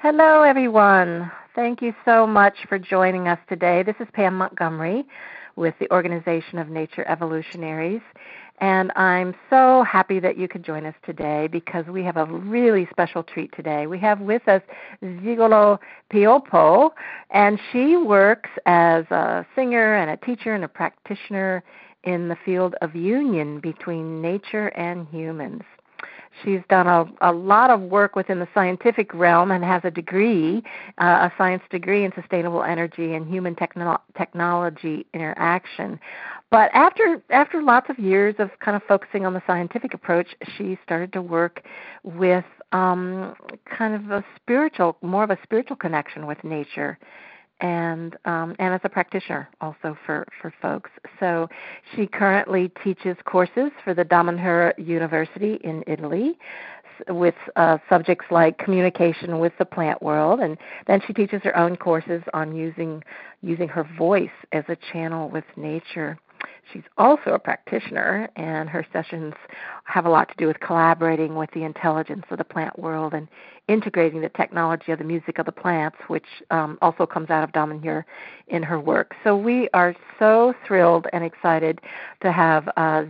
Hello, everyone. Thank you so much for joining us today. This is Pam Montgomery with the Organization of Nature Evolutionaries. And I'm so happy that you could join us today because we have a really special treat today. We have with us Zigolo Pioppo, and she works as a singer and a teacher and a practitioner in the field of union between nature and humans. She's done a, a lot of work within the scientific realm and has a degree, uh, a science degree in sustainable energy and human techno- technology interaction. But after after lots of years of kind of focusing on the scientific approach, she started to work with um, kind of a spiritual, more of a spiritual connection with nature and um, and as a practitioner also for for folks. So she currently teaches courses for the Damanhur University in Italy with uh, subjects like communication with the plant world, and then she teaches her own courses on using using her voice as a channel with nature. She's also a practitioner, and her sessions have a lot to do with collaborating with the intelligence of the plant world and integrating the technology of the music of the plants, which um, also comes out of Damanhur in her work. So we are so thrilled and excited to have uh,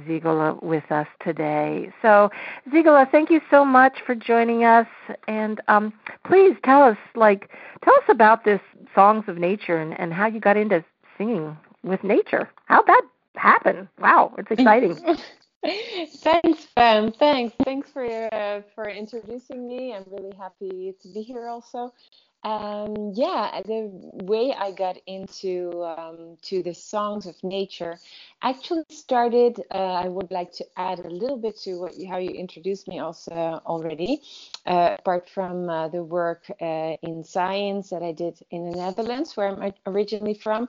with us today. So Zigolo, thank you so much for joining us, and um, please tell us, like, tell us about this Songs of Nature and, and how you got into singing with nature. How'd that happen. Wow, it's exciting. Thanks, Ben. Thanks. Thanks for uh, for introducing me. I'm really happy to be here also. Um, yeah, the way I got into um, to the songs of nature actually started. Uh, I would like to add a little bit to what you, how you introduced me also already. Uh, apart from uh, the work uh, in science that I did in the Netherlands, where I'm originally from,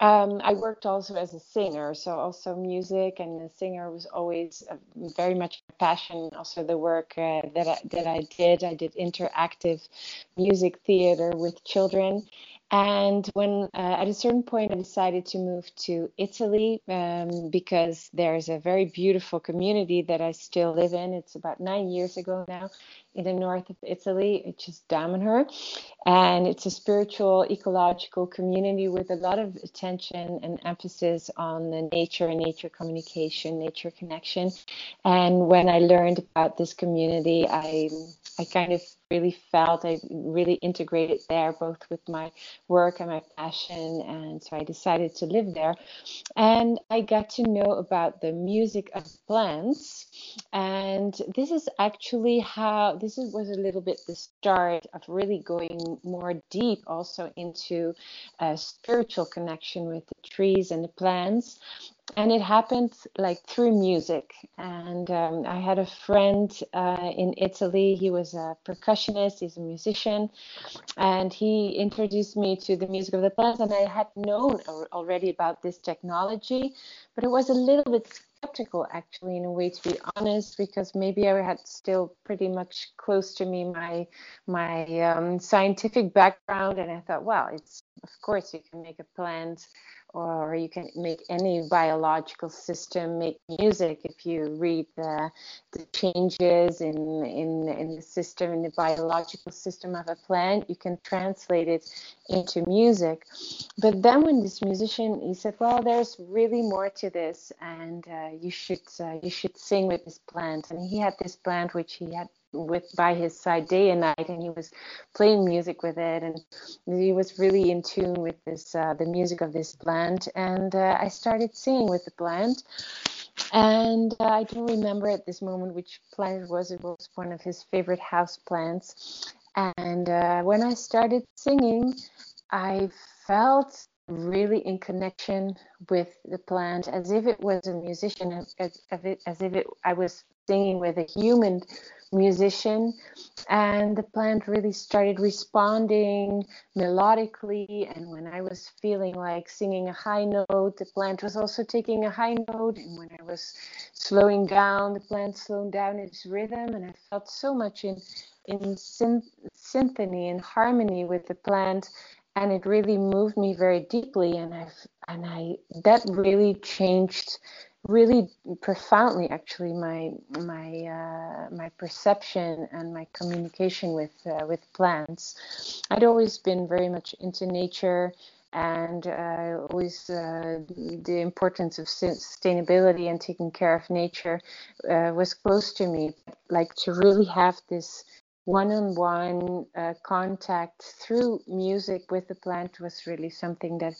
um, I worked also as a singer. So also music and the singer was always very much a passion. Also the work uh, that I, that I did. I did interactive music theater theater with children. And when uh, at a certain point I decided to move to Italy um, because there's a very beautiful community that I still live in. It's about nine years ago now in the north of Italy, which is Damanhur. And it's a spiritual, ecological community with a lot of attention and emphasis on the nature and nature communication, nature connection. And when I learned about this community, I I kind of really felt I really integrated there, both with my work and my passion. And so I decided to live there. And I got to know about the music of plants. And this is actually how this was a little bit the start of really going more deep also into a spiritual connection with the trees and the plants. And it happened like through music. And um, i had a friend uh, in italy. He was a percussionist. He's a musician. And he introduced me to the music of the plants. And i had known already about this technology but it was a little bit skeptical actually in a way to be honest because maybe i had still pretty much close to me my my um, scientific background and i thought well it's of course you can make a plant or you can make any biological system make music if you read the, the changes in, in, in the system, in the biological system of a plant, you can translate it into music. But then when this musician, he said, well, there's really more to this and uh, you should uh, you should sing with this plant. And he had this plant which he had with by his side day and night and he was playing music with it and he was really in tune with this uh, the music of this plant and uh, i started singing with the plant and uh, i don't remember at this moment which plant it was. It was one of his favorite house plants. And uh, when i started singing i felt really in connection with the plant as if it was a musician as, as, as if it, i was singing with a human musician. And the plant really started responding melodically. And when i was feeling like singing a high note the plant was also taking a high note. And when i was slowing down the plant slowed down its rhythm. And i felt so much in in symphony and harmony with the plant and it really moved me very deeply and i and i that really changed really profoundly actually my my uh, my perception and my communication with uh, with plants. I'd always been very much into nature and uh, always uh, the importance of sustainability and taking care of nature uh, was close to me. Like to really have this one-on-one uh, contact through music with the plant was really something that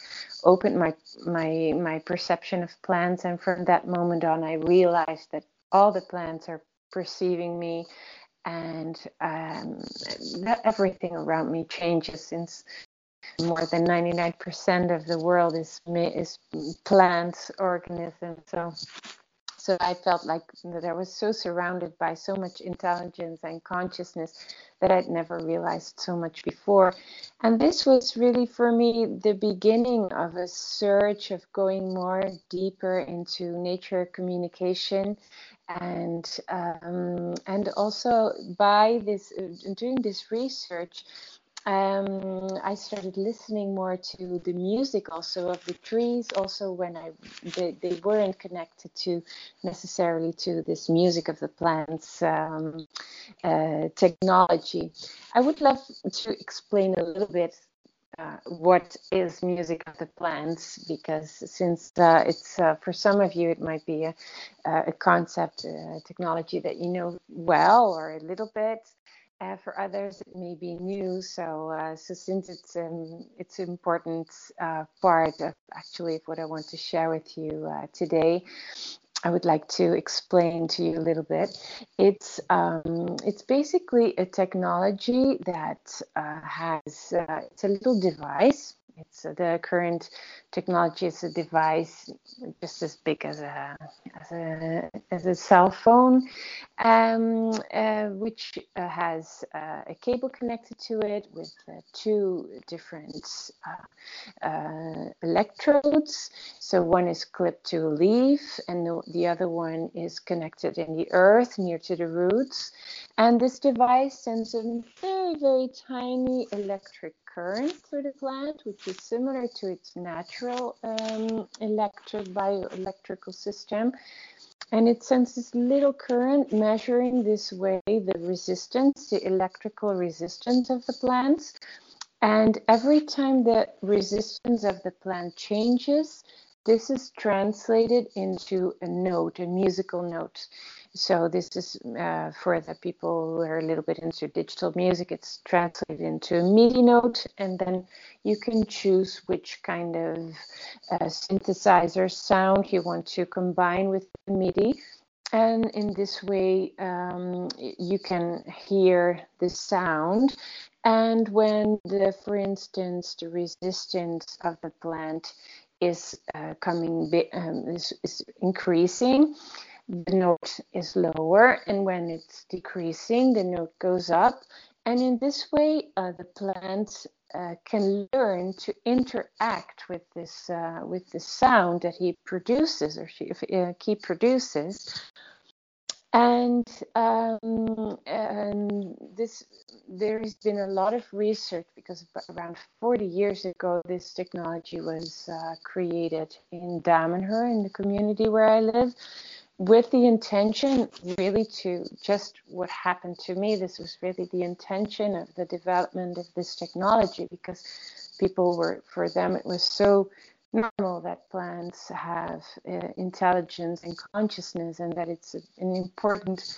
opened my my my perception of plants. And from that moment on i realized that all the plants are perceiving me and um, everything around me changes since more than 99% of the world is is plants organisms. So so I felt like that I was so surrounded by so much intelligence and consciousness that I'd never realized so much before. And this was really for me the beginning of a search of going more deeper into nature communication and um, and also by this uh, doing this research um, I started listening more to the music also of the trees. Also, when I they, they weren't connected to necessarily to this music of the plants um, uh, technology. I would love to explain a little bit uh, what is music of the plants because since uh, it's uh, for some of you it might be a, a concept a technology that you know well or a little bit uh, for others, it may be new. So, uh, so since it's um, it's an important uh, part of actually of what I want to share with you uh, today, I would like to explain to you a little bit. It's um, it's basically a technology that uh, has uh, it's a little device it's uh, the current technology is a device just as big as a as a, as a cell phone, um, uh, which uh, has uh, a cable connected to it with uh, two different uh, electrodes. So one is clipped to a leaf, and the, the other one is connected in the earth near to the roots. And this device sends a very very tiny electric current through the plant, which is similar to its natural um, electric bioelectrical system. And it sends this little current measuring this way the resistance, the electrical resistance of the plants. And every time the resistance of the plant changes, this is translated into a note, a musical note. So this is uh, for the people who are a little bit into digital music. It's translated into a MIDI note, and then you can choose which kind of uh, synthesizer sound you want to combine with the MIDI. And in this way, um, you can hear the sound. And when the, for instance, the resistance of the plant is uh, coming, um, is, is increasing, the note is lower, and when it's decreasing, the note goes up. And in this way, uh, the plant uh, can learn to interact with this uh, with the sound that he produces or she uh, he produces. And, um, this there has been a lot of research because around 40 years ago this technology was uh, created in Damanhur in the community where I live with the intention really to just what happened to me this was really the intention of the development of this technology because people were for them it was so normal that plants have uh, intelligence and consciousness and that it's an important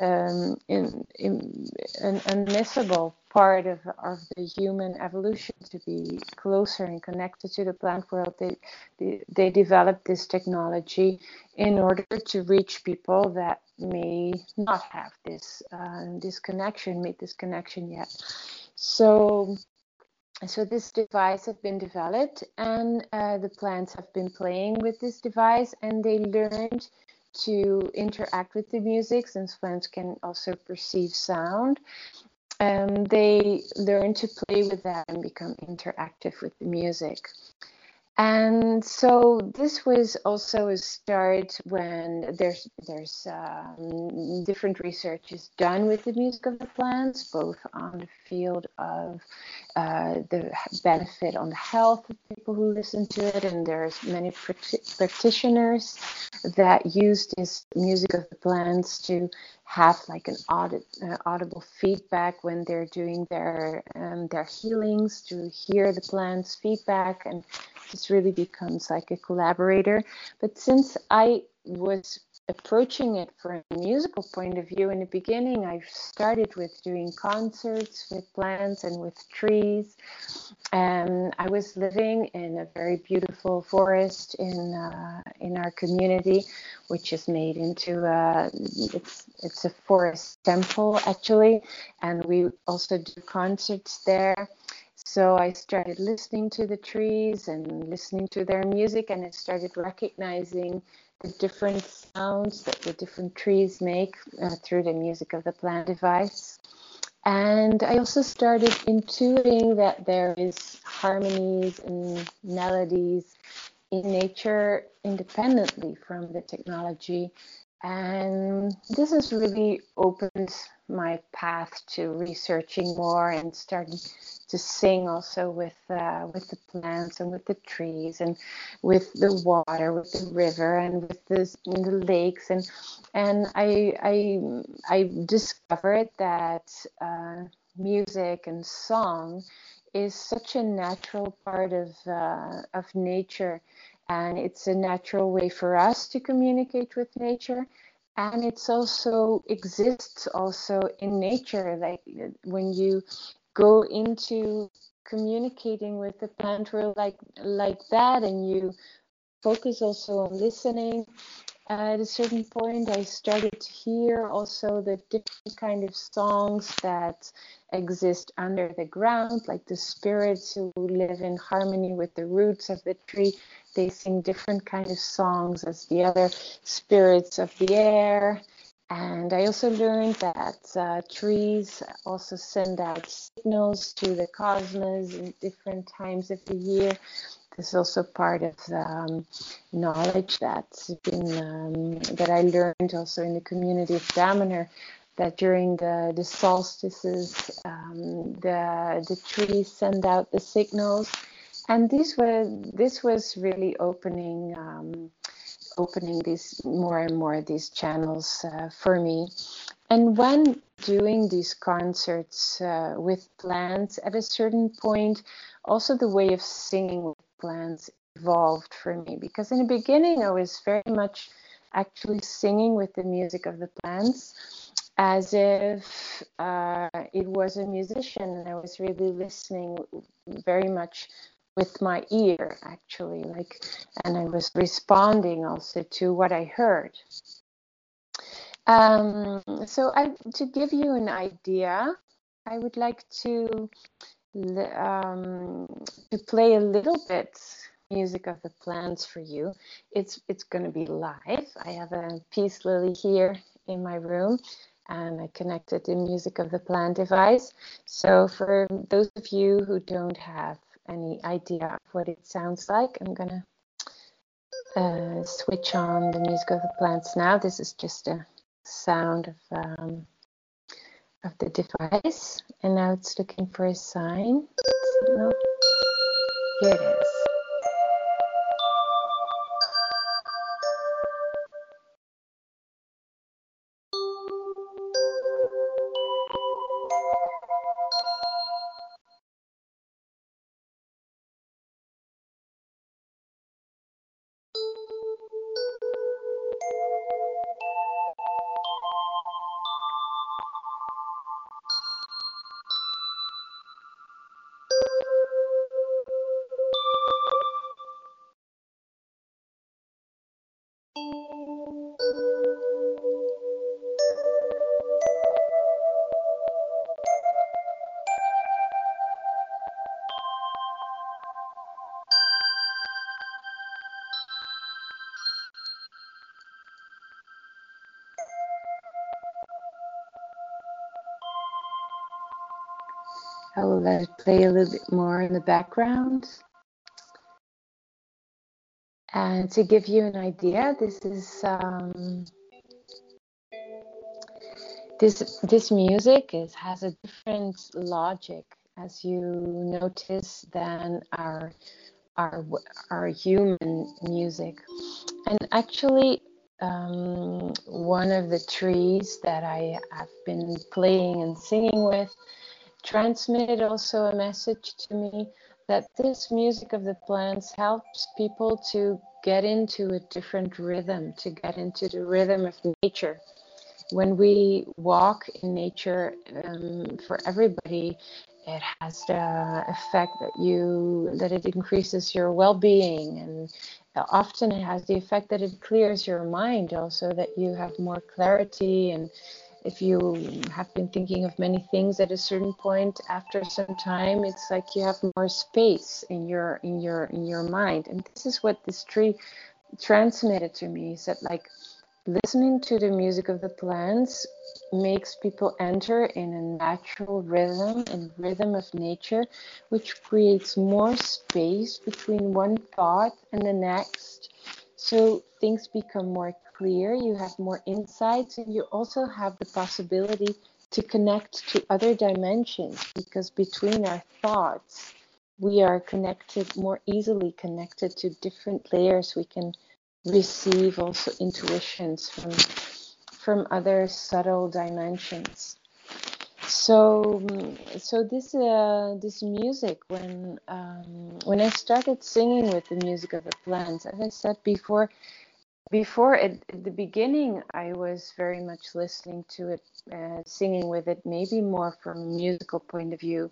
um, in, in, an unmissable part of, of the human evolution to be closer and connected to the plant world. They, they, they developed this technology in order to reach people that may not have this uh, this connection, made this connection yet. So so this device has been developed and uh, the plants have been playing with this device and they learned to interact with the music since plants can also perceive sound. Um, they learn to play with that and become interactive with the music. And so this was also a start when there's there's um, different research is done with the music of the plants, both on the field of uh, the benefit on the health of people who listen to it, and there's many practitioners that use this music of the plants to have like an audit, uh, audible feedback when they're doing their um, their healings to hear the plants feedback and just really becomes like a collaborator. But since i was approaching it from a musical point of view in the beginning i started with doing concerts with plants and with trees. And i was living in a very beautiful forest in uh, in our community which is made into a, it's it's a forest temple actually. And we also do concerts there so I started listening to the trees and listening to their music, and I started recognizing the different sounds that the different trees make uh, through the music of the plant device. And I also started intuiting that there is harmonies and melodies in nature independently from the technology. And this has really opened my path to researching more and starting to sing also with uh, with the plants and with the trees and with the water, with the river and with the, the lakes. And and I I I discovered that uh, music and song is such a natural part of uh, of nature. And it's a natural way for us to communicate with nature. And it's also exists also in nature. Like when you go into communicating with the plant world like like that and you focus also on listening. At a certain point i started to hear also the different kind of songs that exist under the ground like the spirits who live in harmony with the roots of the tree. They sing different kind of songs as the other spirits of the air and I also learned that uh, trees also send out signals to the cosmos in different times of the year. This is also part of the um, knowledge that's been um, that I learned also in the community of Damanhur that during the, the solstices, um, the the trees send out the signals, and this was this was really opening um, opening these more and more these channels uh, for me. And when doing these concerts uh, with plants, at a certain point, also the way of singing with plants evolved for me because in the beginning I was very much actually singing with the music of the plants as if uh, it was a musician and I was really listening very much with my ear actually like and i was responding also to what i heard. Um, so I, to give you an idea i would like to um, to play a little bit music of the plants for you. It's it's going to be live. I have a peace lily here in my room and I connected the music of the plant device. So for those of you who don't have any idea of what it sounds like, I'm gonna uh, switch on the music of the plants now. This is just a sound of um, of the device, and now it's looking for a sign. Here it is. Play a little bit more in the background. And to give you an idea, this is um, this this music is has a different logic, as you notice, than our our our human music. And actually, um, one of the trees that I have been playing and singing with transmitted also a message to me that this music of the plants helps people to get into a different rhythm, to get into the rhythm of nature. When we walk in nature, um, for everybody, it has the effect that you that it increases your well-being and often it has the effect that it clears your mind also that you have more clarity and if you have been thinking of many things at a certain point after some time it's like you have more space in your in your in your mind. And this is what this tree transmitted to me is that like listening to the music of the plants makes people enter in a natural rhythm and rhythm of nature which creates more space between one thought and the next. So things become more clear, you have more insights, and you also have the possibility to connect to other dimensions because between our thoughts, we are connected more easily connected to different layers. We can receive also intuitions from from other subtle dimensions. So, so this uh, this music when um, when I started singing with the music of the plants, as I said before, before at, the beginning, I was very much listening to it, uh, singing with it, maybe more from a musical point of view.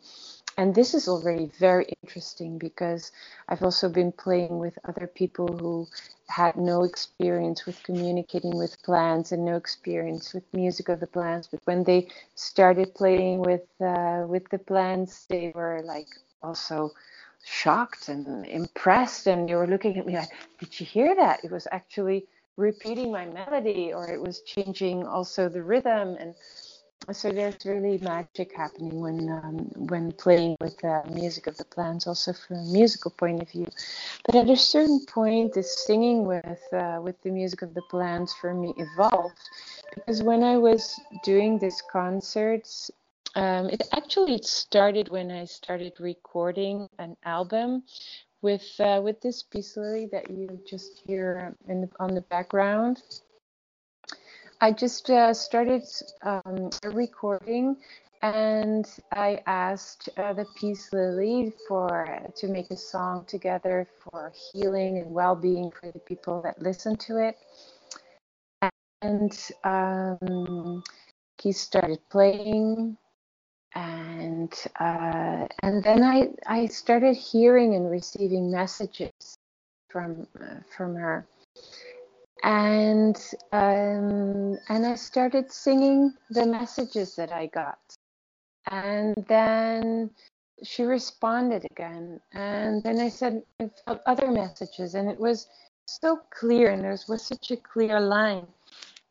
And this is already very interesting because I've also been playing with other people who had no experience with communicating with plants and no experience with music of the plants. But when they started playing with uh, with the plants, they were like also shocked and impressed, and you were looking at me like, "Did you hear that?" It was actually repeating my melody, or it was changing also the rhythm and so there's really magic happening when um, when playing with the music of the plants, also from a musical point of view. But at a certain point, the singing with uh, with the music of the plants for me evolved because when I was doing these concerts, um, it actually started when I started recording an album with uh, with this peace lily that you just hear in the, on the background. I just uh, started um, recording and I asked uh, the Peace Lily for to make a song together for healing and well-being for the people that listen to it. And um, he started playing, and uh, and then I I started hearing and receiving messages from uh, from her. And um, and I started singing the messages that I got, and then she responded again, and then I said I felt other messages, and it was so clear, and there was such a clear line,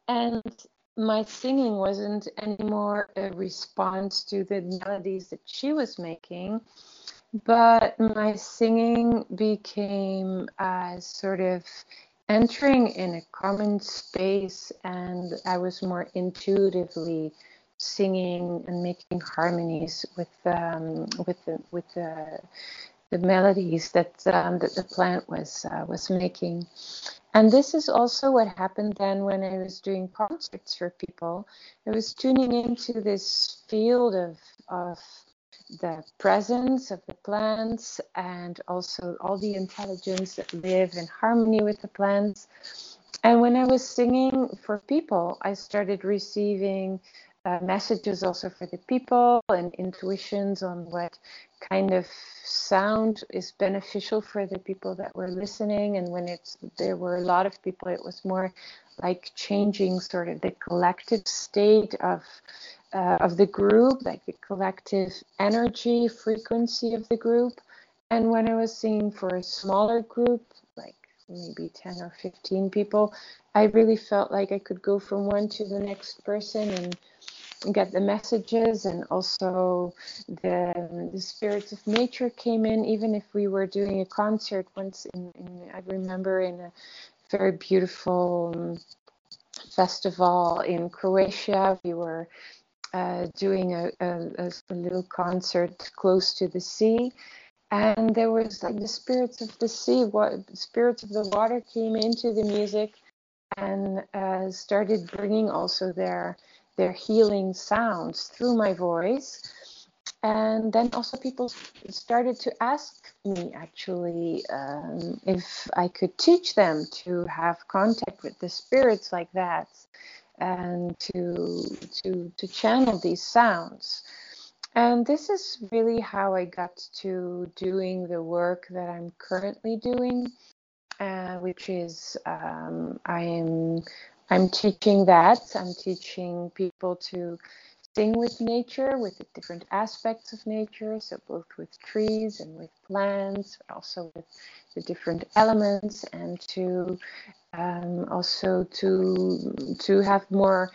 and my singing wasn't anymore a response to the melodies that she was making, but my singing became a sort of entering in a common space and I was more intuitively singing and making harmonies with um, with the with the, the melodies that um, that the plant was uh, was making. And this is also what happened then when I was doing concerts for people. I was tuning into this field of of the presence of the plants and also all the intelligence that live in harmony with the plants. And when I was singing for people, I started receiving uh, messages also for the people and intuitions on what kind of sound is beneficial for the people that were listening. And when it's there were a lot of people, it was more like changing sort of the collective state of uh, of the group, like the collective energy frequency of the group. And when I was singing for a smaller group, like maybe 10 or 15 people, I really felt like I could go from one to the next person and get the messages and also the the spirits of nature came in even if we were doing a concert once in, in I remember in a very beautiful um, festival in Croatia. We were uh, doing a, a, a, little concert close to the sea. And there was like the spirits of the sea what spirits of the water came into the music and uh, started bringing also their their healing sounds through my voice. And then also people started to ask me actually um, if I could teach them to have contact with the spirits like that and to to to channel these sounds. And this is really how I got to doing the work that I'm currently doing, uh, which is um, I am I'm teaching that. I'm teaching people to sing with nature, with the different aspects of nature, so both with trees and with plants, but also with the different elements, and to um, also to to have more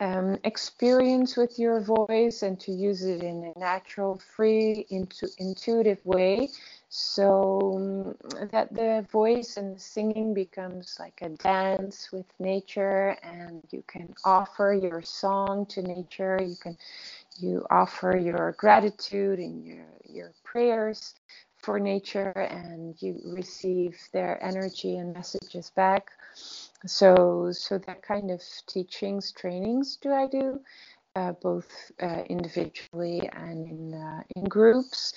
um, experience with your voice and to use it in a natural, free, intu- intuitive way. So um, that the voice and the singing becomes like a dance with nature and you can offer your song to nature. You can you offer your gratitude and your your prayers for nature and you receive their energy and messages back so so that kind of teachings trainings do i do uh, both uh, individually and in uh, in groups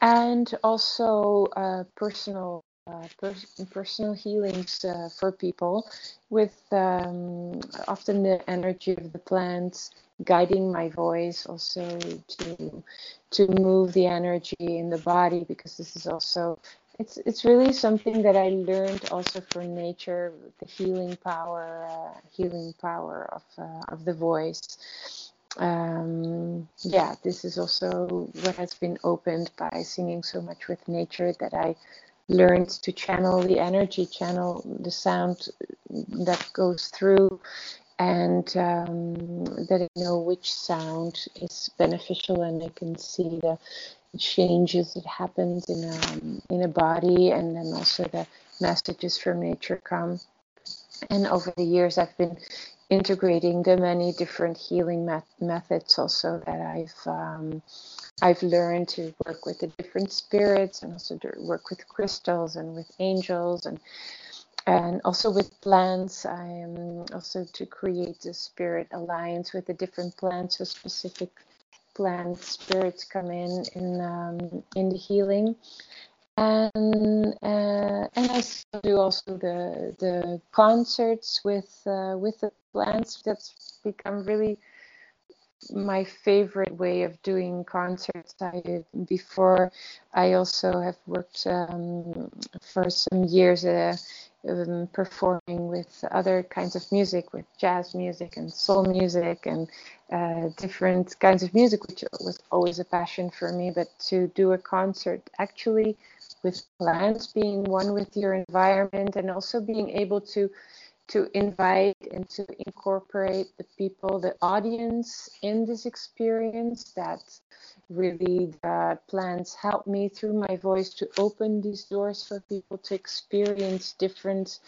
and also uh, personal uh, per- personal healings uh, for people with um, often the energy of the plants guiding my voice also to to move the energy in the body because this is also it's it's really something that I learned also from nature, the healing power, uh, healing power of uh, of the voice. Um, yeah, this is also what has been opened by singing so much with nature that I learned to channel the energy, channel the sound that goes through, and um, that I know which sound is beneficial, and I can see the changes that happens in a, um, in a body and then also the messages from nature come. And over the years i've been integrating the many different healing met- methods also that i've um, i've learned to work with the different spirits and also to work with crystals and with angels and and also with plants. I am also to create a spirit alliance with the different plants for specific plant spirits come in in um, in the healing and uh, and I do also the the concerts with uh, with the plants. That's become really my favorite way of doing concerts. I before. I also have worked um, for some years uh, um, performing with other kinds of music, with jazz music and soul music and uh, different kinds of music, which was always a passion for me. But to do a concert actually with plants, being one with your environment, and also being able to to invite and to incorporate the people, the audience in this experience that really the plants help me through my voice to open these doors for people to experience different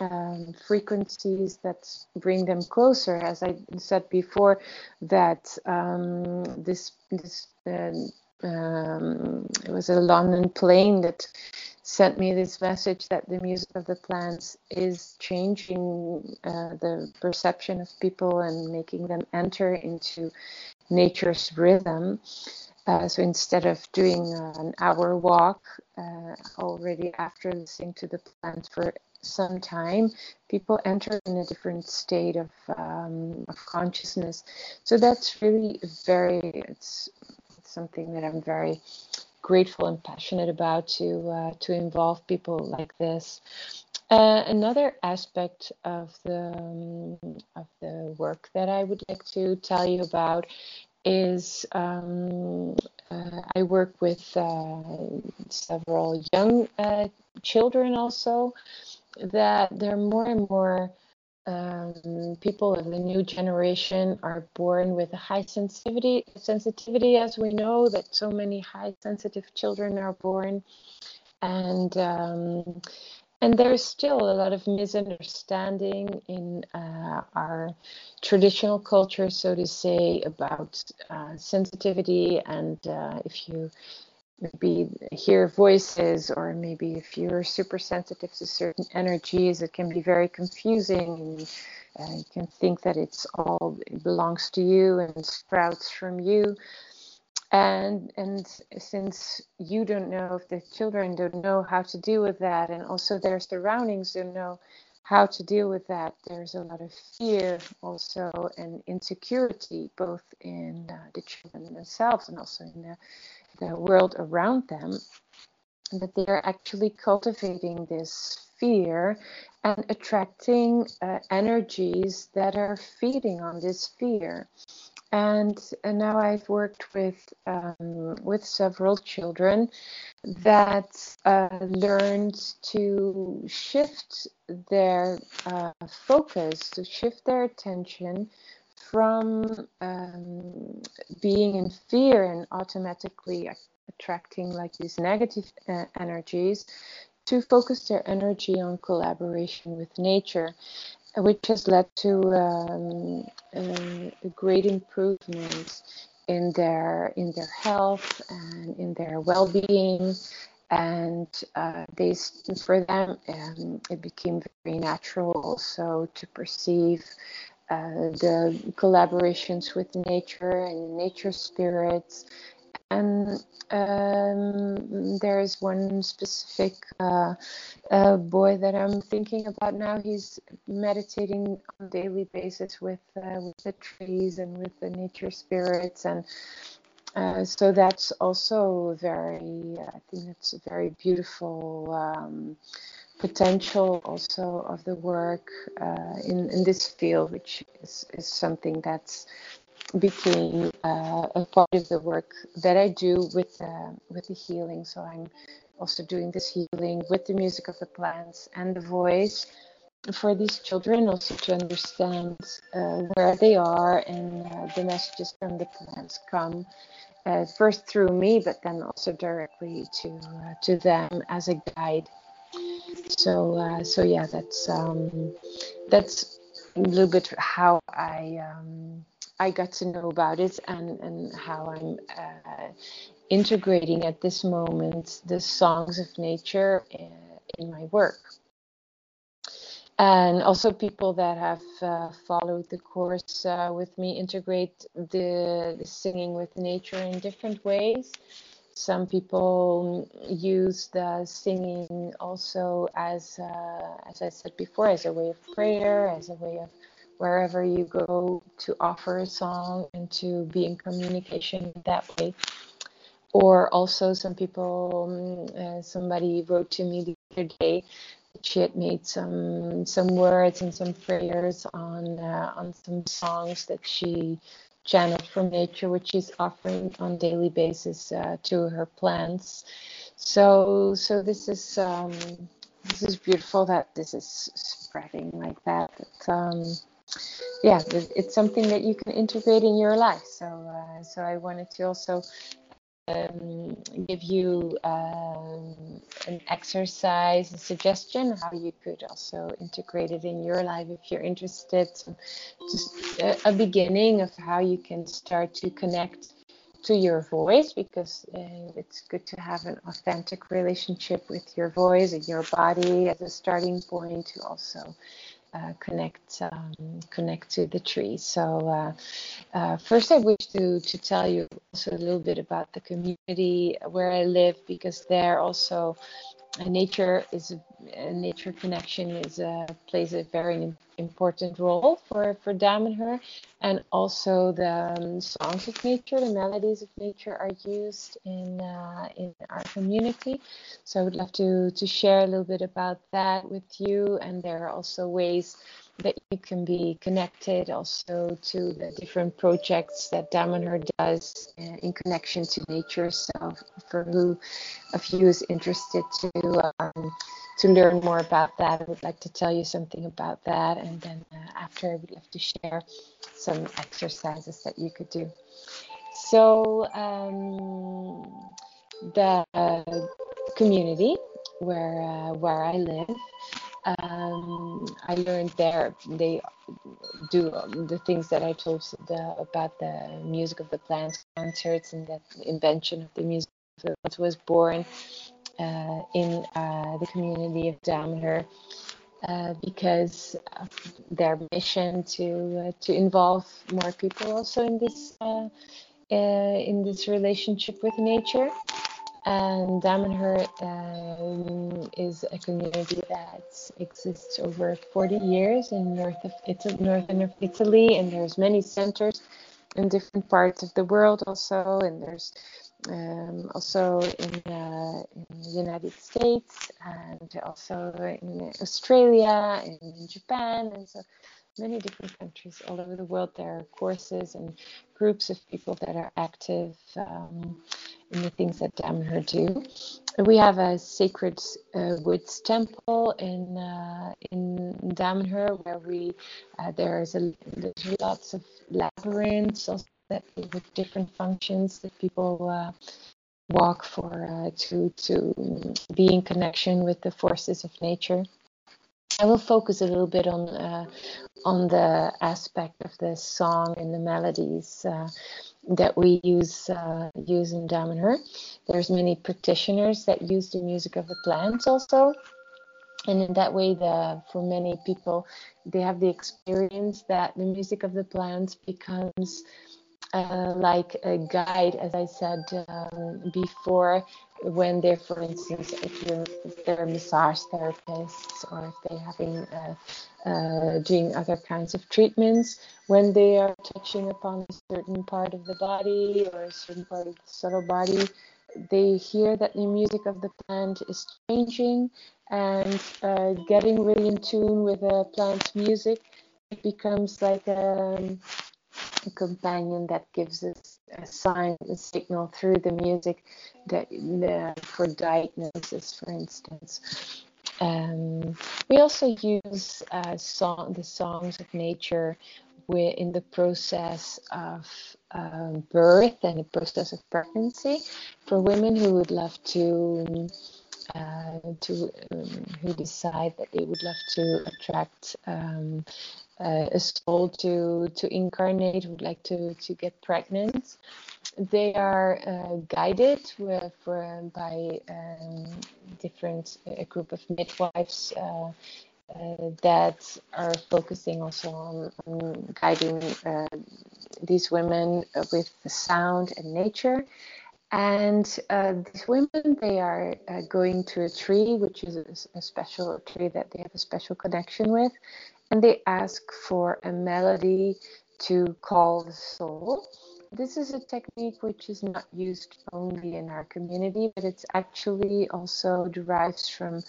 um, frequencies that bring them closer. As I said before, that um, this this uh, um, it was a London plane that sent me this message that the music of the plants is changing uh, the perception of people and making them enter into nature's rhythm. Uh, so instead of doing an hour walk uh, already after listening to the plants for some time, people enter in a different state of, um, of consciousness. So that's really very, it's, it's something that I'm very grateful and passionate about to uh, to involve people like this. Uh, another aspect of the um, of the work that I would like to tell you about is um, uh, I work with uh, several young uh, children also that they're more and more um, people of the new generation are born with a high sensitivity, sensitivity, as we know that so many high sensitive children are born, and um, and there's still a lot of misunderstanding in uh, our traditional culture, so to say, about uh, sensitivity. And uh, if you maybe hear voices, or maybe if you're super sensitive to certain energies, it can be very confusing. And, uh, you can think that it's all it belongs to you and sprouts from you and and since you don't know if the children don't know how to deal with that and also their surroundings don't know how to deal with that there's a lot of fear also and insecurity both in uh, the children themselves and also in the, the world around them that they are actually cultivating this fear and attracting uh, energies that are feeding on this fear. And, and now I've worked with um, with several children that uh, learned to shift their uh, focus, to shift their attention from um, being in fear and automatically attracting like these negative uh, energies to focus their energy on collaboration with nature which has led to um, a great improvement in their in their health and in their well-being. And uh, they for them um, it became very natural also to perceive uh, the collaborations with nature and nature spirits and um, there is one specific uh, uh, boy that I'm thinking about now. He's meditating on a daily basis with uh, with the trees and with the nature spirits, and uh, so that's also very. I think that's a very beautiful. Um, potential also of the work uh, in, in this field, which is, is something that's became uh, a part of the work that I do with uh, with the healing. So I'm also doing this healing with the music of the plants and the voice for these children, also to understand uh, where they are and uh, the messages from the plants come uh, first through me, but then also directly to uh, to them as a guide. So so yeah, that's um, that's a little bit how I. Um, I got to know about it and, and how I'm uh, integrating at this moment the songs of nature in, uh, in my work. And also, people that have uh, followed the course uh, with me integrate the, the, singing with nature in different ways. Some people use the singing also as, uh, as I said before, as a way of prayer, as a way of wherever you go to offer a song and to be in communication that way. Or also, some people, um, uh, somebody wrote to me the other day she had made some some words and some prayers on uh, on some songs that she channeled from nature, which she's offering on daily basis uh, to her plants. So so this is um, this is beautiful that this is spreading like that. That um, yeah, it's something that you can integrate in your life. So, uh, so I wanted to also um, give you um, an exercise, a suggestion how you could also integrate it in your life if you're interested. So just a, a, beginning of how you can start to connect to your voice because uh, it's good to have an authentic relationship with your voice and your body as a starting point to also connect um, connect to the tree. So uh, uh, first, I wish to to tell you also a little bit about the community where I live because there also nature is a, nature connection is a, plays a very important role for for Damanhur, and also the um, songs of nature, the melodies of nature are used in uh, in our community. So I would love to to share a little bit about that with you, and there are also ways that you can be connected also to the different projects that Damanhur does uh, in connection to nature. So, for who of you is interested to um, to learn more about that, I would like to tell you something about that, and then uh, after I would love to share some exercises that you could do. So, um, the community where uh, where I live um, I learned there they do the things that I told the, about the music of the plants concerts and that invention of the music that was born uh, in uh, the community of Damanhur uh, because of their mission to uh, to involve more people also in this uh, uh, in this relationship with nature and Damanhur um, is a community that exists over 40 years in north of Italy, northern of Italy, and there's many centers in different parts of the world also, and there's um, also in, uh, in, the United States and also in Australia and in Japan, and so many different countries all over the world. There are courses and groups of people that are active. Um, in the things that Damanhur do. We have a sacred uh, woods temple in uh, in Damanhur where we uh, there's a there's lots of labyrinths that with different functions that people uh, walk for uh, to to be in connection with the forces of nature. I will focus a little bit on uh, on the aspect of the song and the melodies uh, that we use uh, use in Damanhur. There's many practitioners that use the music of the plants also, and in that way, the for many people, they have the experience that the music of the plants becomes uh, like a guide, as I said um, before, when they're, for instance, if, you're, if they're massage therapists or if they're having uh, uh, doing other kinds of treatments, when they are touching upon a certain part of the body or a certain part of the subtle body, they hear that the music of the plant is changing and uh, getting really in tune with the plant's music. It becomes like a um, a companion that gives us a sign, a signal through the music that uh, for diagnosis, for instance. Um, we also use uh, song, the songs of nature in the process of um, birth and the process of pregnancy for women who would love to uh, to um, who decide that they would love to attract um, uh, a soul to to incarnate, would like to to get pregnant. They are uh, guided with, for, by um, different a group of midwives uh, uh, that are focusing also on, on guiding uh, these women with the sound and nature. And uh, these women, they are uh, going to a tree, which is a, a, special tree that they have a special connection with, and they ask for a melody to call the soul. This is a technique which is not used only in our community, but it's actually also derives from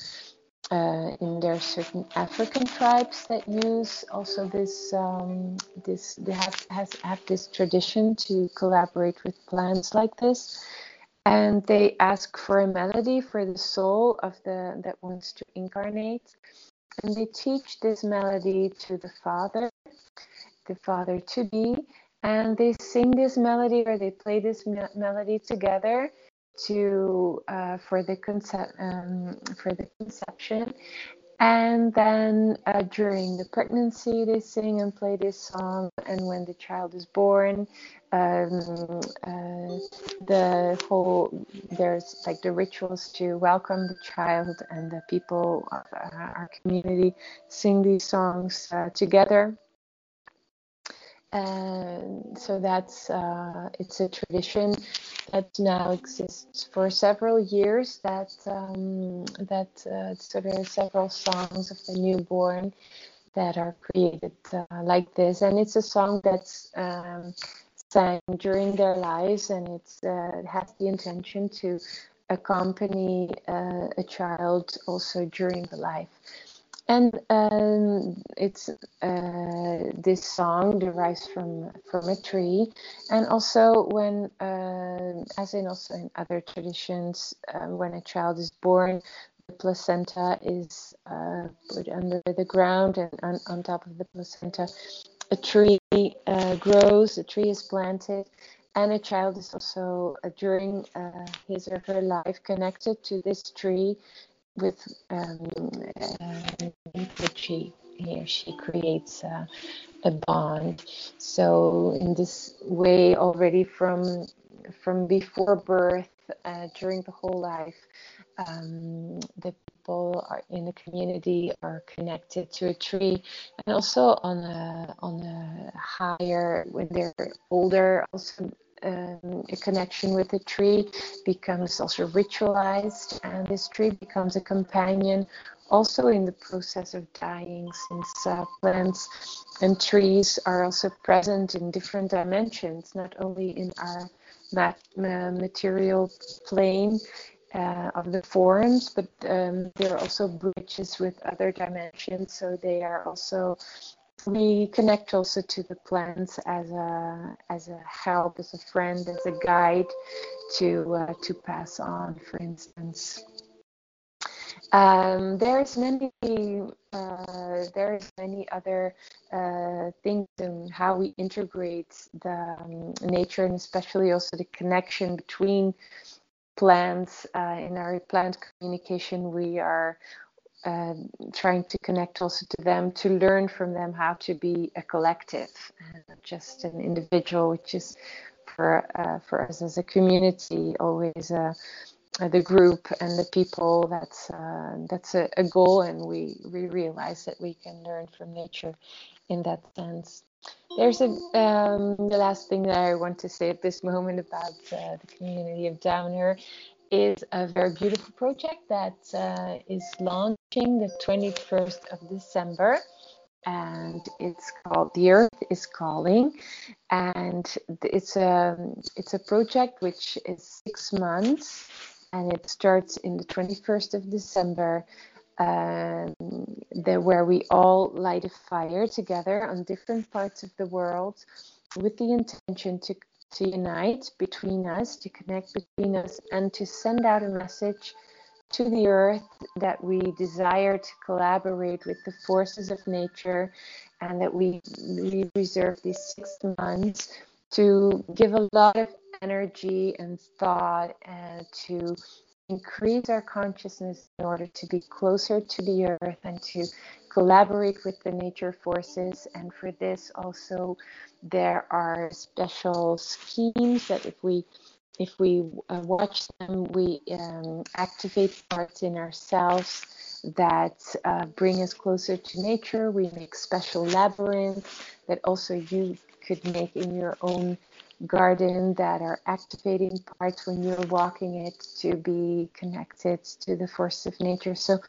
uh, in there are certain African tribes that use also this um, this they have has have this tradition to collaborate with plants like this, and they ask for a melody for the soul of the that wants to incarnate, and they teach this melody to the father, the father to be, and they sing this melody or they play this me- melody together to uh, for the concept um, for the conception. And then uh, during the pregnancy they sing and play this song. And when the child is born um, uh, the whole there's like the rituals to welcome the child and the people of uh, our community sing these songs uh, together and so that's uh, it's a tradition that now exists for several years that um, that uh, so there are several songs of the newborn that are created uh, like this. And it's a song that's um, sang during their lives and it's uh, it has the intention to accompany uh, a child also during the life and um, it's uh, this song derives from from a tree, and also when, uh, as in also in other traditions, uh, when a child is born, the placenta is uh, put under the ground, and on, on, top of the placenta, a tree uh, grows, a tree is planted, and a child is also uh, during his or her life connected to this tree with um, uh, which he, he she creates a, a bond. So in this way, already from from before birth, uh, during the whole life, um, the people are in the community are connected to a tree, and also on a on a higher when they're older, also um, a connection with the tree becomes also ritualized, and this tree becomes a companion also in the process of dying, since uh, plants and trees are also present in different dimensions, not only in our mat- material plane. Uh, of the forms, but um, there are also bridges with other dimensions, so they are also we connect also to the plants as a as a help, as a friend, as a guide to uh, to pass on. For instance, um, there's many uh, there's many other uh, things in how we integrate the um, nature and especially also the connection between plants uh, in our plant communication. We are uh, trying to connect also to them to learn from them how to be a collective and not just an individual which is for uh, for us as a community always uh, the group and the people that's uh, that's a, a, goal and we we realize that we can learn from nature in that sense. There's a um, the last thing that I want to say at this moment about uh, the community of Damanhur is a very beautiful project that uh, is launching the 21st of December and it's called The Earth is Calling and it's a it's a project which is 6 months and it starts in the 21st of December um, there where we all light a fire together on different parts of the world with the intention to to unite between us, to connect between us, and to send out a message to the earth that we desire to collaborate with the forces of nature and that we, we reserve these six months to give a lot of energy and thought and to increase our consciousness in order to be closer to the earth and to collaborate with the nature forces. And for this, also, there are special schemes that if we if we uh, watch them, we um, activate parts in ourselves that uh, bring us closer to nature. We make special labyrinths that also you could make in your own garden that are activating parts when you're walking it to be connected to the force of nature. So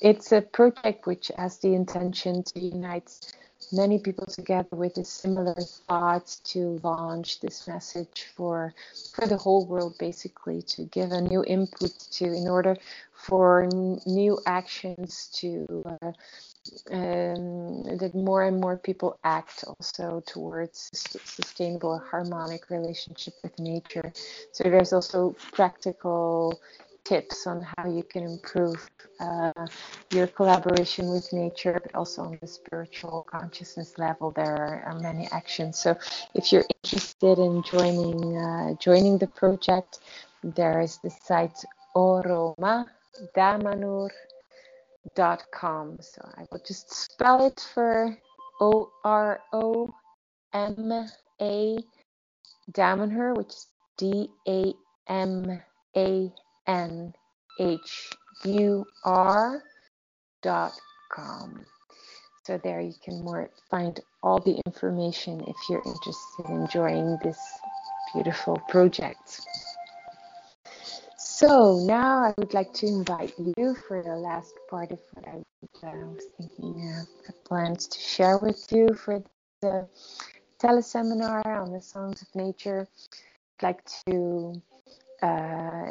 it's a project which has the intention to unite many people together with a similar thoughts to launch this message for for the whole world basically to give a new input to in order for n- new actions to uh, um, that more and more people act also towards sustainable harmonic relationship with nature. So there's also practical tips on how you can improve uh, your collaboration with nature, but also on the spiritual consciousness level. There are many actions. So if you're interested in joining uh, joining the project, there is the site oromadamanhur.com. So I will just spell it for O R O M A Damanhur, which is D A M A N H U R dot com. So there you can more find all the information if you're interested in joining this beautiful project. So now I would like to invite you for the last part of what I, was thinking of plans to share with you for the teleseminar on the songs of nature. I'd like to uh,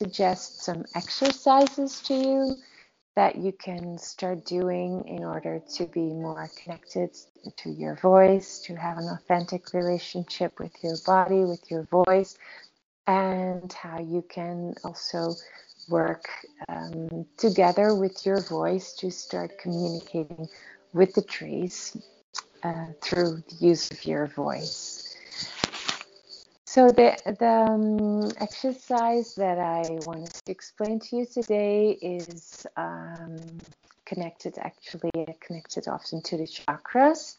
suggest some exercises to you that you can start doing in order to be more connected to your voice, to have an authentic relationship with your body, with your voice, and how you can also work um, together with your voice to start communicating with the trees uh, through the use of your voice. So the the um, exercise that I wanted to explain to you today is um, connected, actually connected often to the chakras,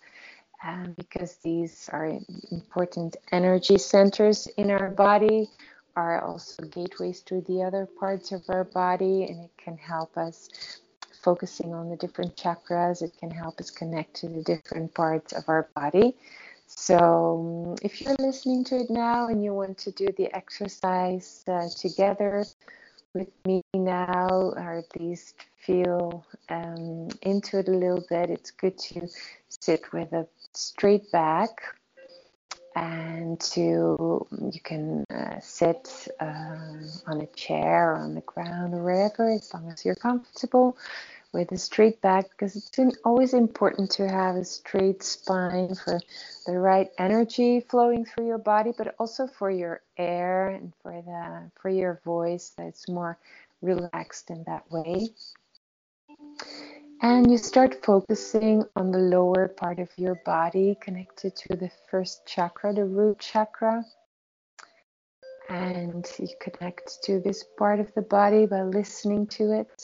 um, because these are important energy centers in our body, are also gateways to the other parts of our body, and it can help us focusing on the different chakras. It can help us connect to the different parts of our body. So, um, if you're listening to it now and you want to do the exercise uh, together with me now, or at least feel um, into it a little bit, it's good to sit with a straight back and to you can uh, sit um, on a chair or on the ground or wherever as long as you're comfortable with a straight back because it's always important to have a straight spine for the right energy flowing through your body but also for your air and for the for your voice that's more relaxed in that way. And you start focusing on the lower part of your body connected to the first chakra the root chakra. And you connect to this part of the body by listening to it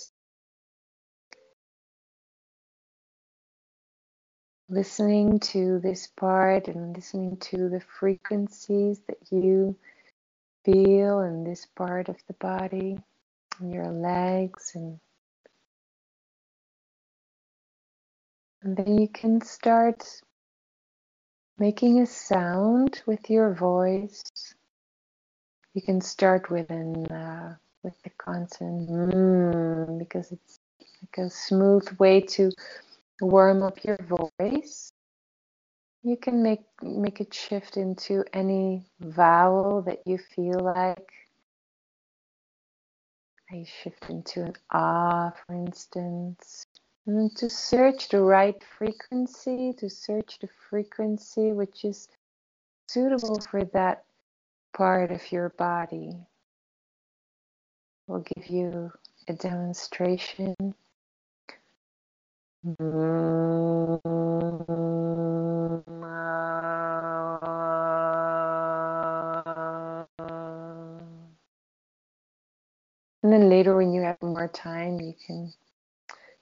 listening to this part and listening to the frequencies that you feel in this part of the body, in your legs, and, and then you can start making a sound with your voice. You can start with an uh, with the consonant mm, because it's like a smooth way to warm up your voice. You can make make it shift into any vowel that you feel like. I shift into an ah, for instance. And to search the right frequency, to search the frequency which is suitable for that part of your body. We'll give you a demonstration and then later, when you have more time, you can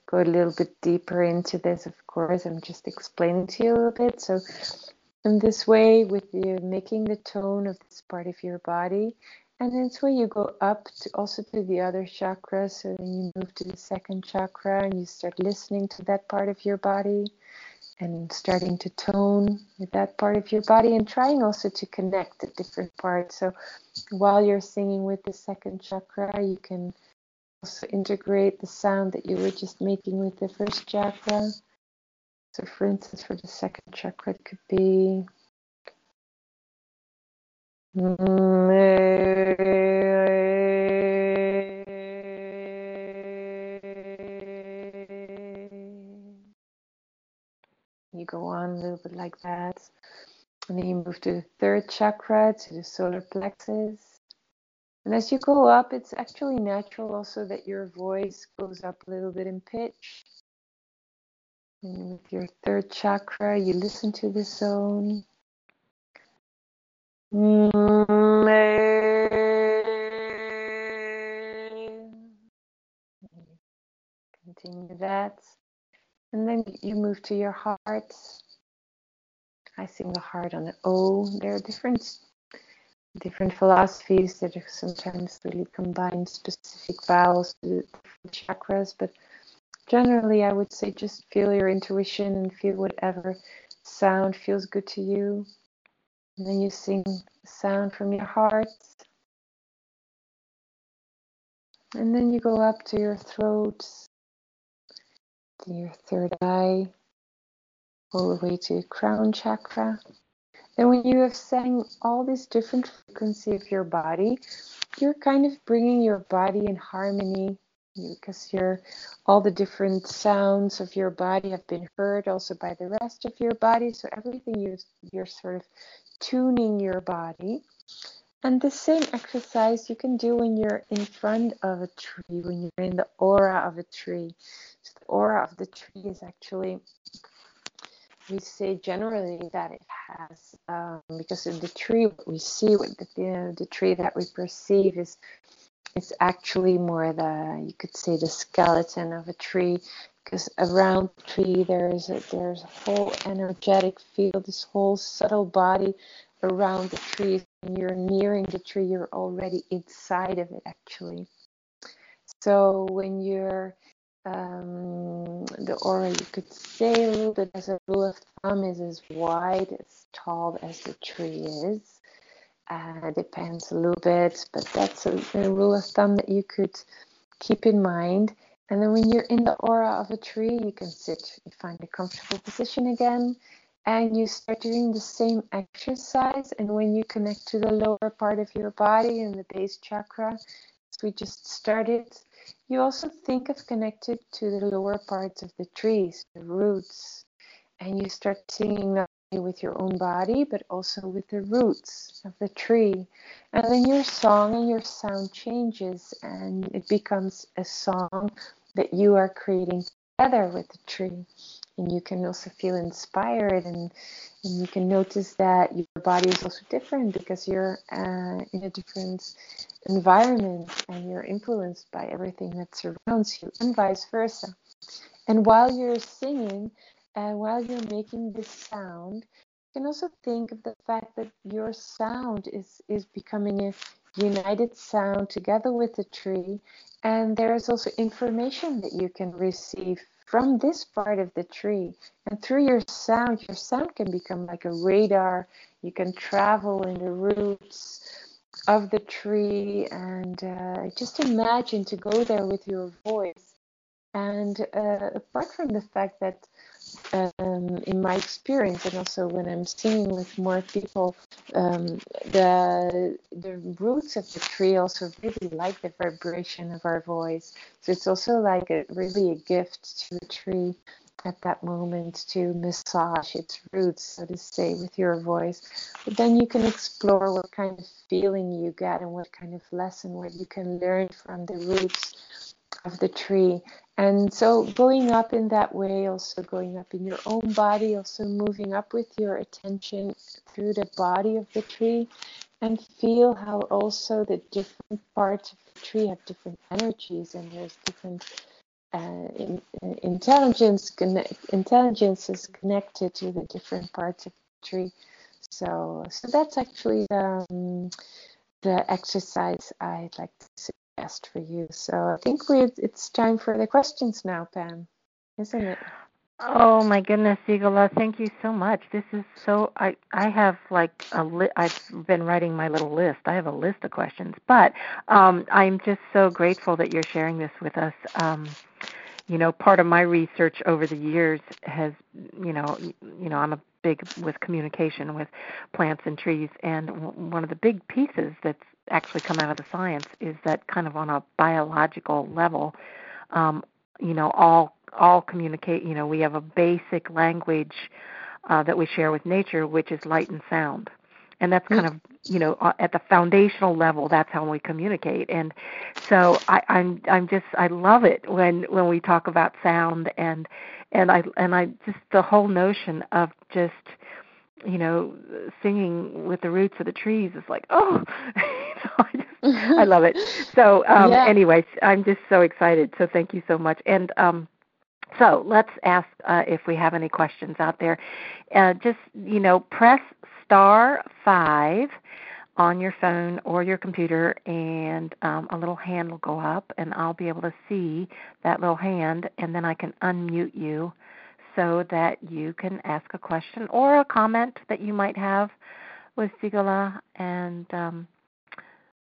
go a little bit deeper into this. Of course, I'm just explaining to you a little bit. So, in this way, with you making the tone of this part of your body, and it's so you go up to also to the other chakras. So then you move to the second chakra and you start listening to that part of your body and starting to tone with that part of your body and trying also to connect the different parts. So while you're singing with the second chakra, you can also integrate the sound that you were just making with the first chakra. So for instance, for the second chakra, it could be you go on a little bit like that. And then you move to the third chakra, to the solar plexus. And as you go up, it's actually natural also that your voice goes up a little bit in pitch. And with your third chakra, you listen to the zone. Continue that. And then you move to your heart. I sing the heart on the O. There are different different philosophies that sometimes really combine specific vowels to different chakras, but generally I would say just feel your intuition and feel whatever sound feels good to you. And then you sing sound from your heart. And then you go up to your throat, to your third eye, all the way to your crown chakra. And when you have sang all these different frequencies of your body, you're kind of bringing your body in harmony because your all the different sounds of your body have been heard also by the rest of your body. So everything you you're sort of tuning your body. And the same exercise you can do when you're in front of a tree, when you're in the aura of a tree. So the aura of the tree is actually we say generally that it has um, because of the tree what we see what the, you know, the tree that we perceive is it's actually more the you could say the skeleton of a tree because around the tree there's a, there's a whole energetic field this whole subtle body around the tree. When you're nearing the tree you're already inside of it actually. So when you're um, the aura you could say a little bit as a rule of thumb is as wide as tall as the tree is. Uh, depends a little bit but that's a, a rule of thumb that you could keep in mind and then when you're in the aura of a tree you can sit you find a comfortable position again and you start doing the same exercise. And when you connect to the lower part of your body and the base chakra as we just started you also think of connected to the lower parts of the trees, the roots, and you start singing with your own body but also with the roots of the tree. And then your song and your sound changes and it becomes a song that you are creating together with the tree. And you can also feel inspired and, and you can notice that your body is also different because you're uh, in a different environment and you're influenced by everything that surrounds you and vice versa. And while you're singing and while you're making this sound, you can also think of the fact that your sound is, is becoming a united sound together with the tree. And there is also information that you can receive from this part of the tree. And through your sound, your sound can become like a radar. You can travel in the roots of the tree and uh, just imagine to go there with your voice. And uh, apart from the fact that, um, in my experience, and also when I'm singing with more people, um, the the roots of the tree also really like the vibration of our voice. So it's also like a really a gift to the tree at that moment to massage its roots, so to say, with your voice. But then you can explore what kind of feeling you get and what kind of lesson what you can learn from the roots of the tree. And so going up in that way, also going up in your own body, also moving up with your attention through the body of the tree and feel how also the different parts of the tree have different energies and there's different uh, in, uh, intelligence connect, connected to the different parts of the tree. So so that's actually the, um, the exercise I'd like to suggest for you. So I think we it's time for the questions now, Pam, isn't it? Oh my goodness, Zigolo, thank you so much. This is so I I have like a li- I've been writing my little list. I have a list of questions, but um I'm just so grateful that you're sharing this with us. Um you know, part of my research over the years has, you know, you know, I'm a big with communication with plants and trees, and one of the big pieces that's actually come out of the science is that kind of on a biological level, um, you know, all all communicate. You know, we have a basic language uh, that we share with nature, which is light and sound and that's kind of you know uh, at the foundational level that's how we communicate and so i i'm i'm just i love it when when we talk about sound and and i and i just the whole notion of just you know singing with the roots of the trees is like oh i just i love it so um yeah. anyways i'm just so excited so thank you so much and um so let's ask uh, if we have any questions out there. Uh, just you know, press star five on your phone or your computer, and um, a little hand will go up, and I'll be able to see that little hand, and then I can unmute you so that you can ask a question or a comment that you might have with Zigolo. And um,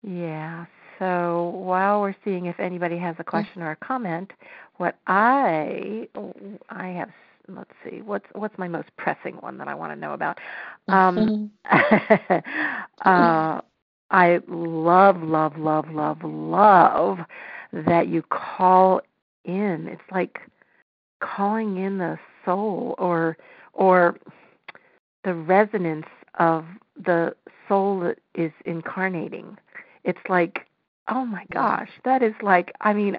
yeah, so while we're seeing if anybody has a question or a comment, what I I have let's see what's what's my most pressing one that I want to know about. Um, uh, I love love love love love that you call in. It's like calling in the soul or or the resonance of the soul that is incarnating. It's like, oh my gosh, that is like I mean,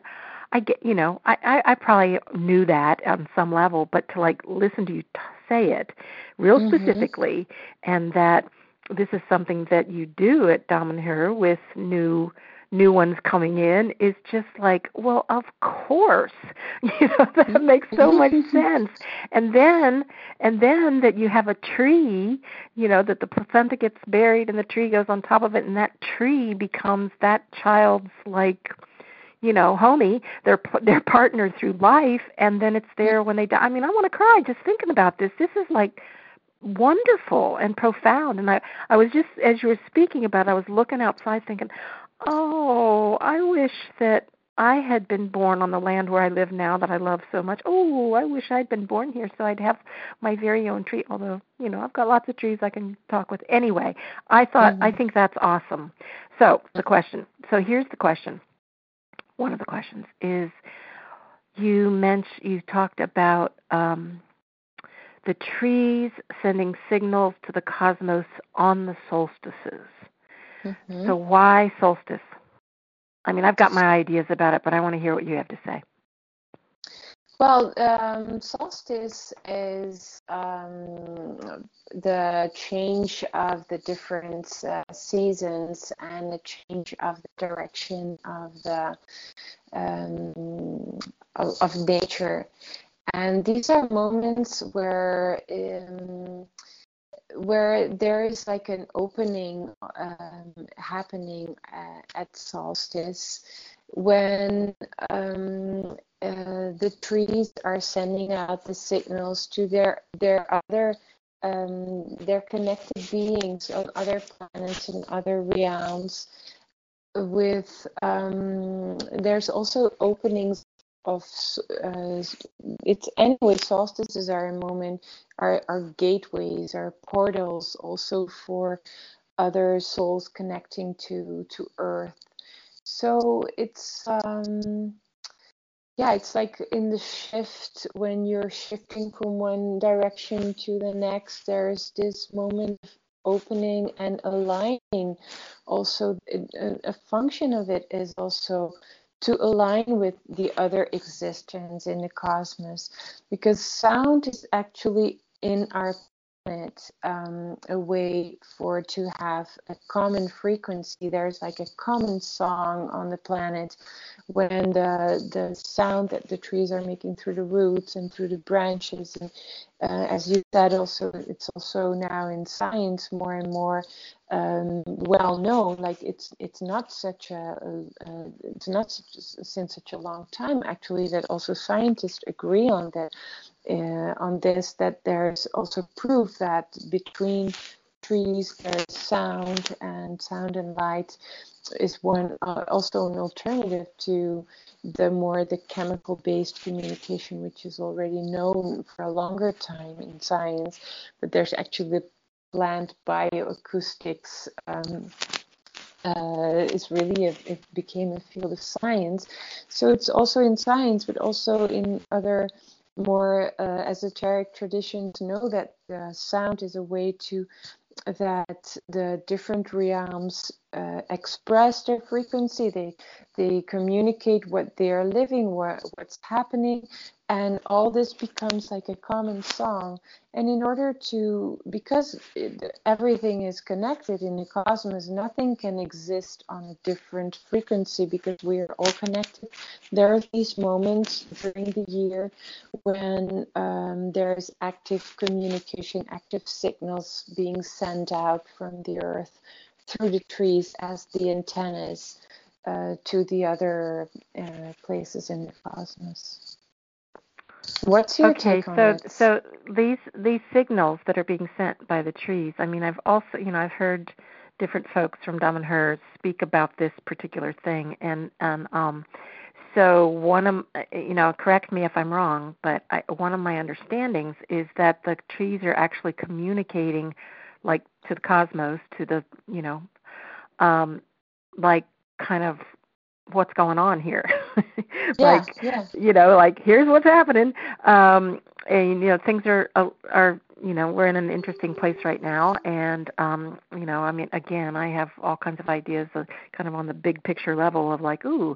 I get you know, I, I, I probably knew that on some level, but to like listen to you t- say it real mm-hmm. specifically and that this is something that you do at Damanhur with new new ones coming in is just like, well, of course, you know that mm-hmm. makes so much mm-hmm. sense. And then, and then that you have a tree, you know, that the placenta gets buried and the tree goes on top of it, and that tree becomes that child's like you know, homie, their their partner through life, and then it's there when they die. I mean, I want to cry just thinking about this. This is like wonderful and profound. And I I was just as you were speaking about, it, I was looking outside thinking, oh, I wish that I had been born on the land where I live now that I love so much. Oh, I wish I'd been born here so I'd have my very own tree. Although, you know, I've got lots of trees I can talk with. Anyway, I thought mm-hmm. I think that's awesome. So, the question. So, here's the question. One of the questions is you mentioned you talked about um the trees sending signals to the cosmos on the solstices. Mm-hmm. So why solstice? I mean, I've got my ideas about it, but I want to hear what you have to say. Well, um, solstice is um, the change of the different uh, seasons and the change of the direction of the um, of, of, nature, and these are moments where um, where there is like an opening um, happening uh, at solstice when um, uh, the trees are sending out the signals to their their other um, their connected beings on other planets and other realms with um, there's also openings of uh, it's anyway solstices are a moment are, are gateways are portals also for other souls connecting to to earth. So it's um yeah it's like in the shift when you're shifting from one direction to the next there's this moment of opening and aligning. Also a, a function of it is also to align with the other existence in the cosmos because sound is actually in our um, a way for to have a common frequency. There's like a common song on the planet when the the sound that the trees are making through the roots and through the branches and uh, as you said also it's also now in science more and more um, well known. Like it's it's not such a it's not such, since such a long time actually that also scientists agree on that uh, on this that there's also proof that between trees there's sound and sound and light is one uh, also an alternative to the more the chemical based communication which is already known for a longer time in science but there's actually plant bioacoustics um, uh, is really a, it became a field of science. So it's also in science but also in other more uh, esoteric traditions know that uh, sound is a way to that the different realms uh, express their frequency. They they communicate what they are living, what, what's happening, and all this becomes like a common song. And in order to, because it, everything is connected in the cosmos, nothing can exist on a different frequency because we are all connected. There are these moments during the year when um, there's active communication, active signals being sent out from the earth through the trees as the antennas uh, to the other uh, places in the cosmos. What's your okay, take on so it? so these these signals that are being sent by the trees. I mean, I've also you know I've heard different folks from Damanhur speak about this particular thing, and and um, so one of you know correct me if I'm wrong, but I, one of my understandings is that the trees are actually communicating like to the cosmos, to the you know, um, like kind of what's going on here. Like you know like here's what's happening. Um and you know things are are you know we're in an interesting place right now. And um you know i mean again i have all kinds of ideas of kind of on the big picture level of like ooh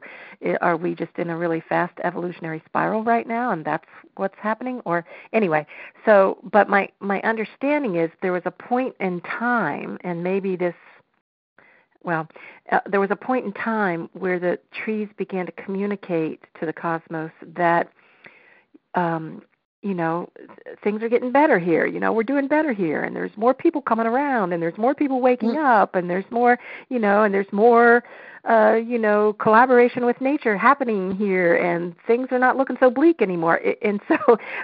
are we just in a really fast evolutionary spiral right now and that's what's happening? Or anyway so but my my understanding is there was a point in time and maybe this well, uh, there was a point in time where the trees began to communicate to the cosmos that um, you know things are getting better here you know we're doing better here and there's more people coming around and there's more people waking mm-hmm. up and there's more you know and there's more uh you know collaboration with nature happening here and things are not looking so bleak anymore and so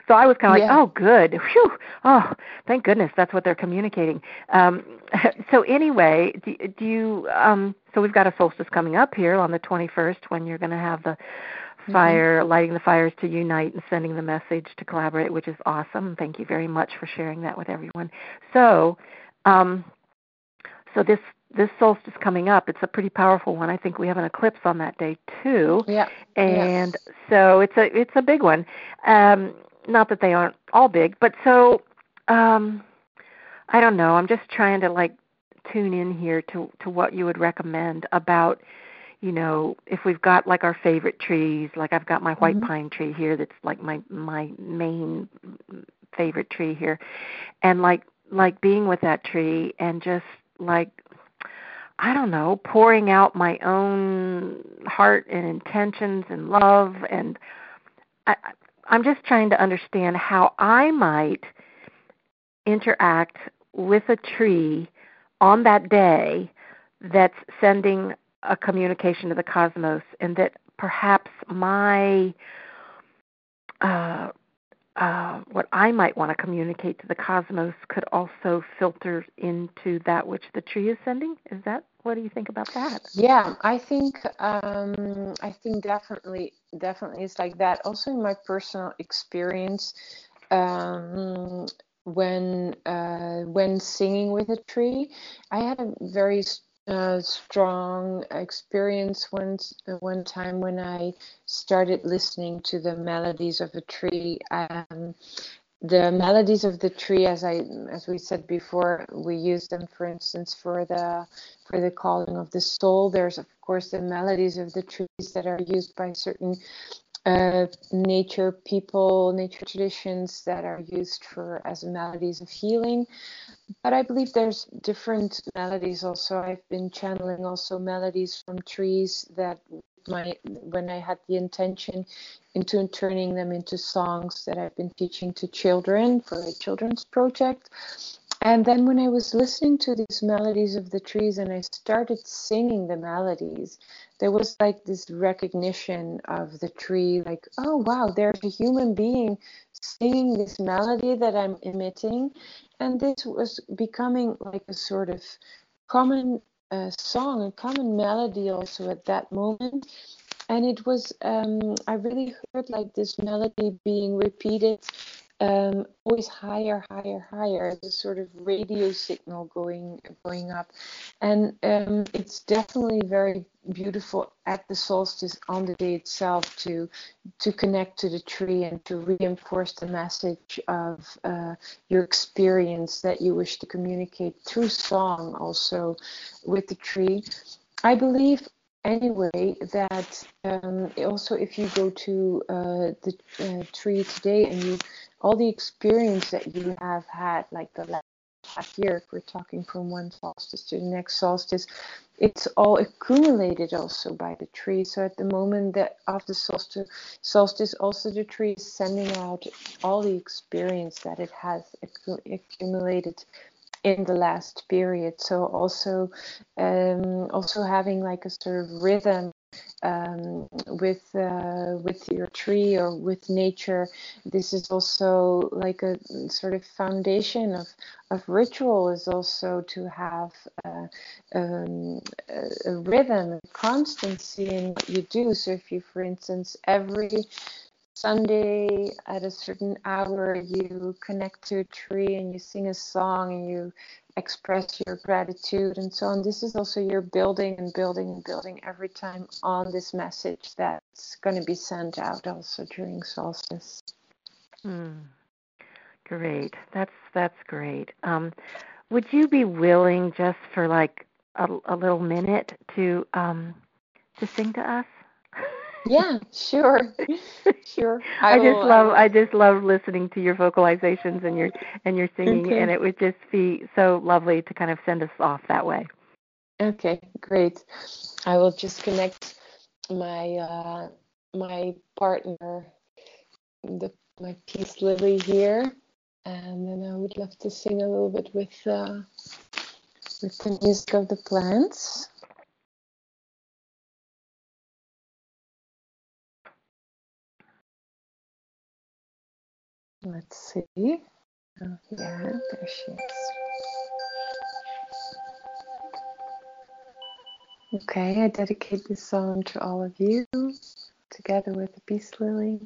so i was kind of yeah. like oh good Whew. oh thank goodness that's what they're communicating um so anyway do, do you um so we've got a solstice coming up here on the 21st when you're going to have the. Fire, mm-hmm. lighting the fires to unite and sending the message to collaborate, which is awesome. Thank you very much for sharing that with everyone. So, um, so this this solstice coming up, it's a pretty powerful one. I think we have an eclipse on that day too. Yeah. And yeah. so it's a it's a big one. Um, not that they aren't all big, but so um, I don't know. I'm just trying to like tune in here to to what you would recommend about you know, if we've got like our favorite trees, like I've got my white mm-hmm. pine tree here that's like my my main favorite tree here. And like like being with that tree and just like I don't know, pouring out my own heart and intentions and love and I I'm just trying to understand how I might interact with a tree on that day that's sending a communication to the cosmos, and that perhaps my uh, uh, what I might want to communicate to the cosmos could also filter into that which the tree is sending. Is that what do you think about that? Yeah, I think um, I think definitely definitely it's like that. Also in my personal experience, um, when uh, when singing with a tree, I had a very a strong experience one one time when I started listening to the melodies of a tree. Um, the melodies of the tree, as I as we said before, we use them, for instance, for the for the calling of the soul. There's of course the melodies of the trees that are used by certain nature people, nature traditions that are used for as melodies of healing. But I believe there's different melodies also. I've been channeling also melodies from trees that my when I had the intention into turning them into songs that I've been teaching to children for a children's project. And then when I was listening to these melodies of the trees and I started singing the melodies, there was like this recognition of the tree like, oh wow, there's a human being singing this melody that I'm emitting. And this was becoming like a sort of common uh, song, a common melody also at that moment. And it was, um, I really heard like this melody being repeated um, always higher, higher, higher. This sort of radio signal going going up, and um, it's definitely very beautiful at the solstice on the day itself to to connect to the tree and to reinforce the message of uh, your experience that you wish to communicate through song also with the tree. I believe anyway that um, also if you go to uh, the uh, tree today and you all the experience that you have had, like the last half year, if we're talking from one solstice to the next solstice, it's all accumulated also by the tree. So at the moment that of the solstice, solstice also the tree is sending out all the experience that it has accumulated in the last period. So also, um, also having like a sort of rhythm um, with uh, with your tree or with nature. This is also like a sort of foundation of of ritual is also to have uh, um, a, a rhythm, a constancy in what you do. So if you, for instance, every Sunday at a certain hour you connect to a tree and you sing a song and you express your gratitude and so on. This is also you're building and building and building every time on this message that's going to be sent out also during solstice. Mm. Great. That's that's great. Um, would you be willing just for like a, a little minute to um, to sing to us? Yeah, sure, sure. I, I will, just love I, I, just love listening to your vocalizations and your and your singing, okay. and it would just be so lovely to kind of send us off that way. Okay, great. I will just connect my uh, my partner, the my peace lily here, and then I would love to sing a little bit with uh, with the music of the plants. Let's see. Oh, yeah, there she is. Okay, I dedicate this song to all of you, together with the peace lily.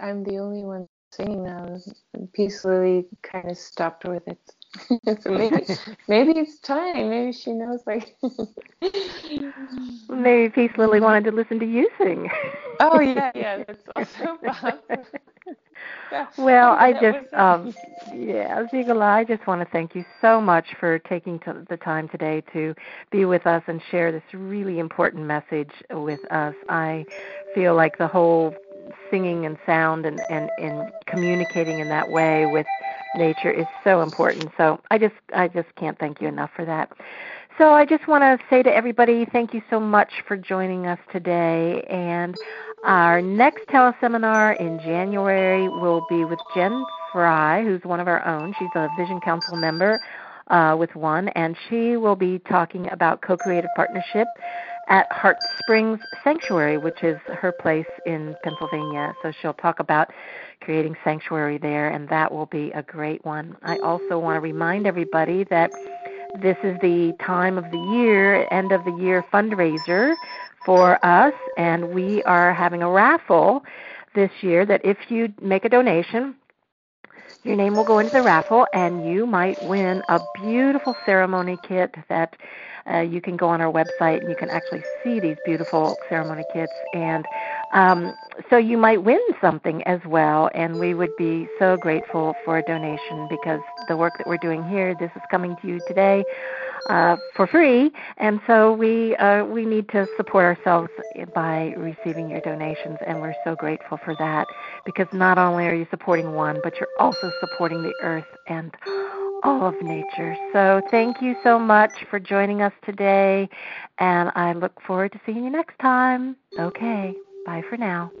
I'm the only one singing now. Peace Lily kind of stopped with it. so maybe, maybe it's time. Maybe she knows. Like, maybe Peace Lily wanted to listen to you sing. oh yeah, yeah, that's also possible. well, I just, um, yeah, Zigolo, I just want to thank you so much for taking to the time today to be with us and share this really important message with us. I feel like the whole singing and sound and, and, and communicating in that way with nature is so important. So I just I just can't thank you enough for that. So I just want to say to everybody, thank you so much for joining us today. And our next teleseminar in January will be with Jen Fry, who's one of our own. She's a Vision Council member uh, with one, and she will be talking about co-creative partnership at Heart Springs Sanctuary, which is her place in Pennsylvania. So she'll talk about creating sanctuary there, and that will be a great one. I also want to remind everybody that this is the time of the year, end of the year fundraiser for us, and we are having a raffle this year that if you make a donation, your name will go into the raffle, and you might win a beautiful ceremony kit that uh, you can go on our website and you can actually see these beautiful ceremony kits. And um, so you might win something as well. And we would be so grateful for a donation because the work that we're doing here, this is coming to you today. Uh, for free, and so we uh, we need to support ourselves by receiving your donations, and we're so grateful for that because not only are you supporting one, but you're also supporting the earth and all of nature. So thank you so much for joining us today, and I look forward to seeing you next time. Okay, bye for now.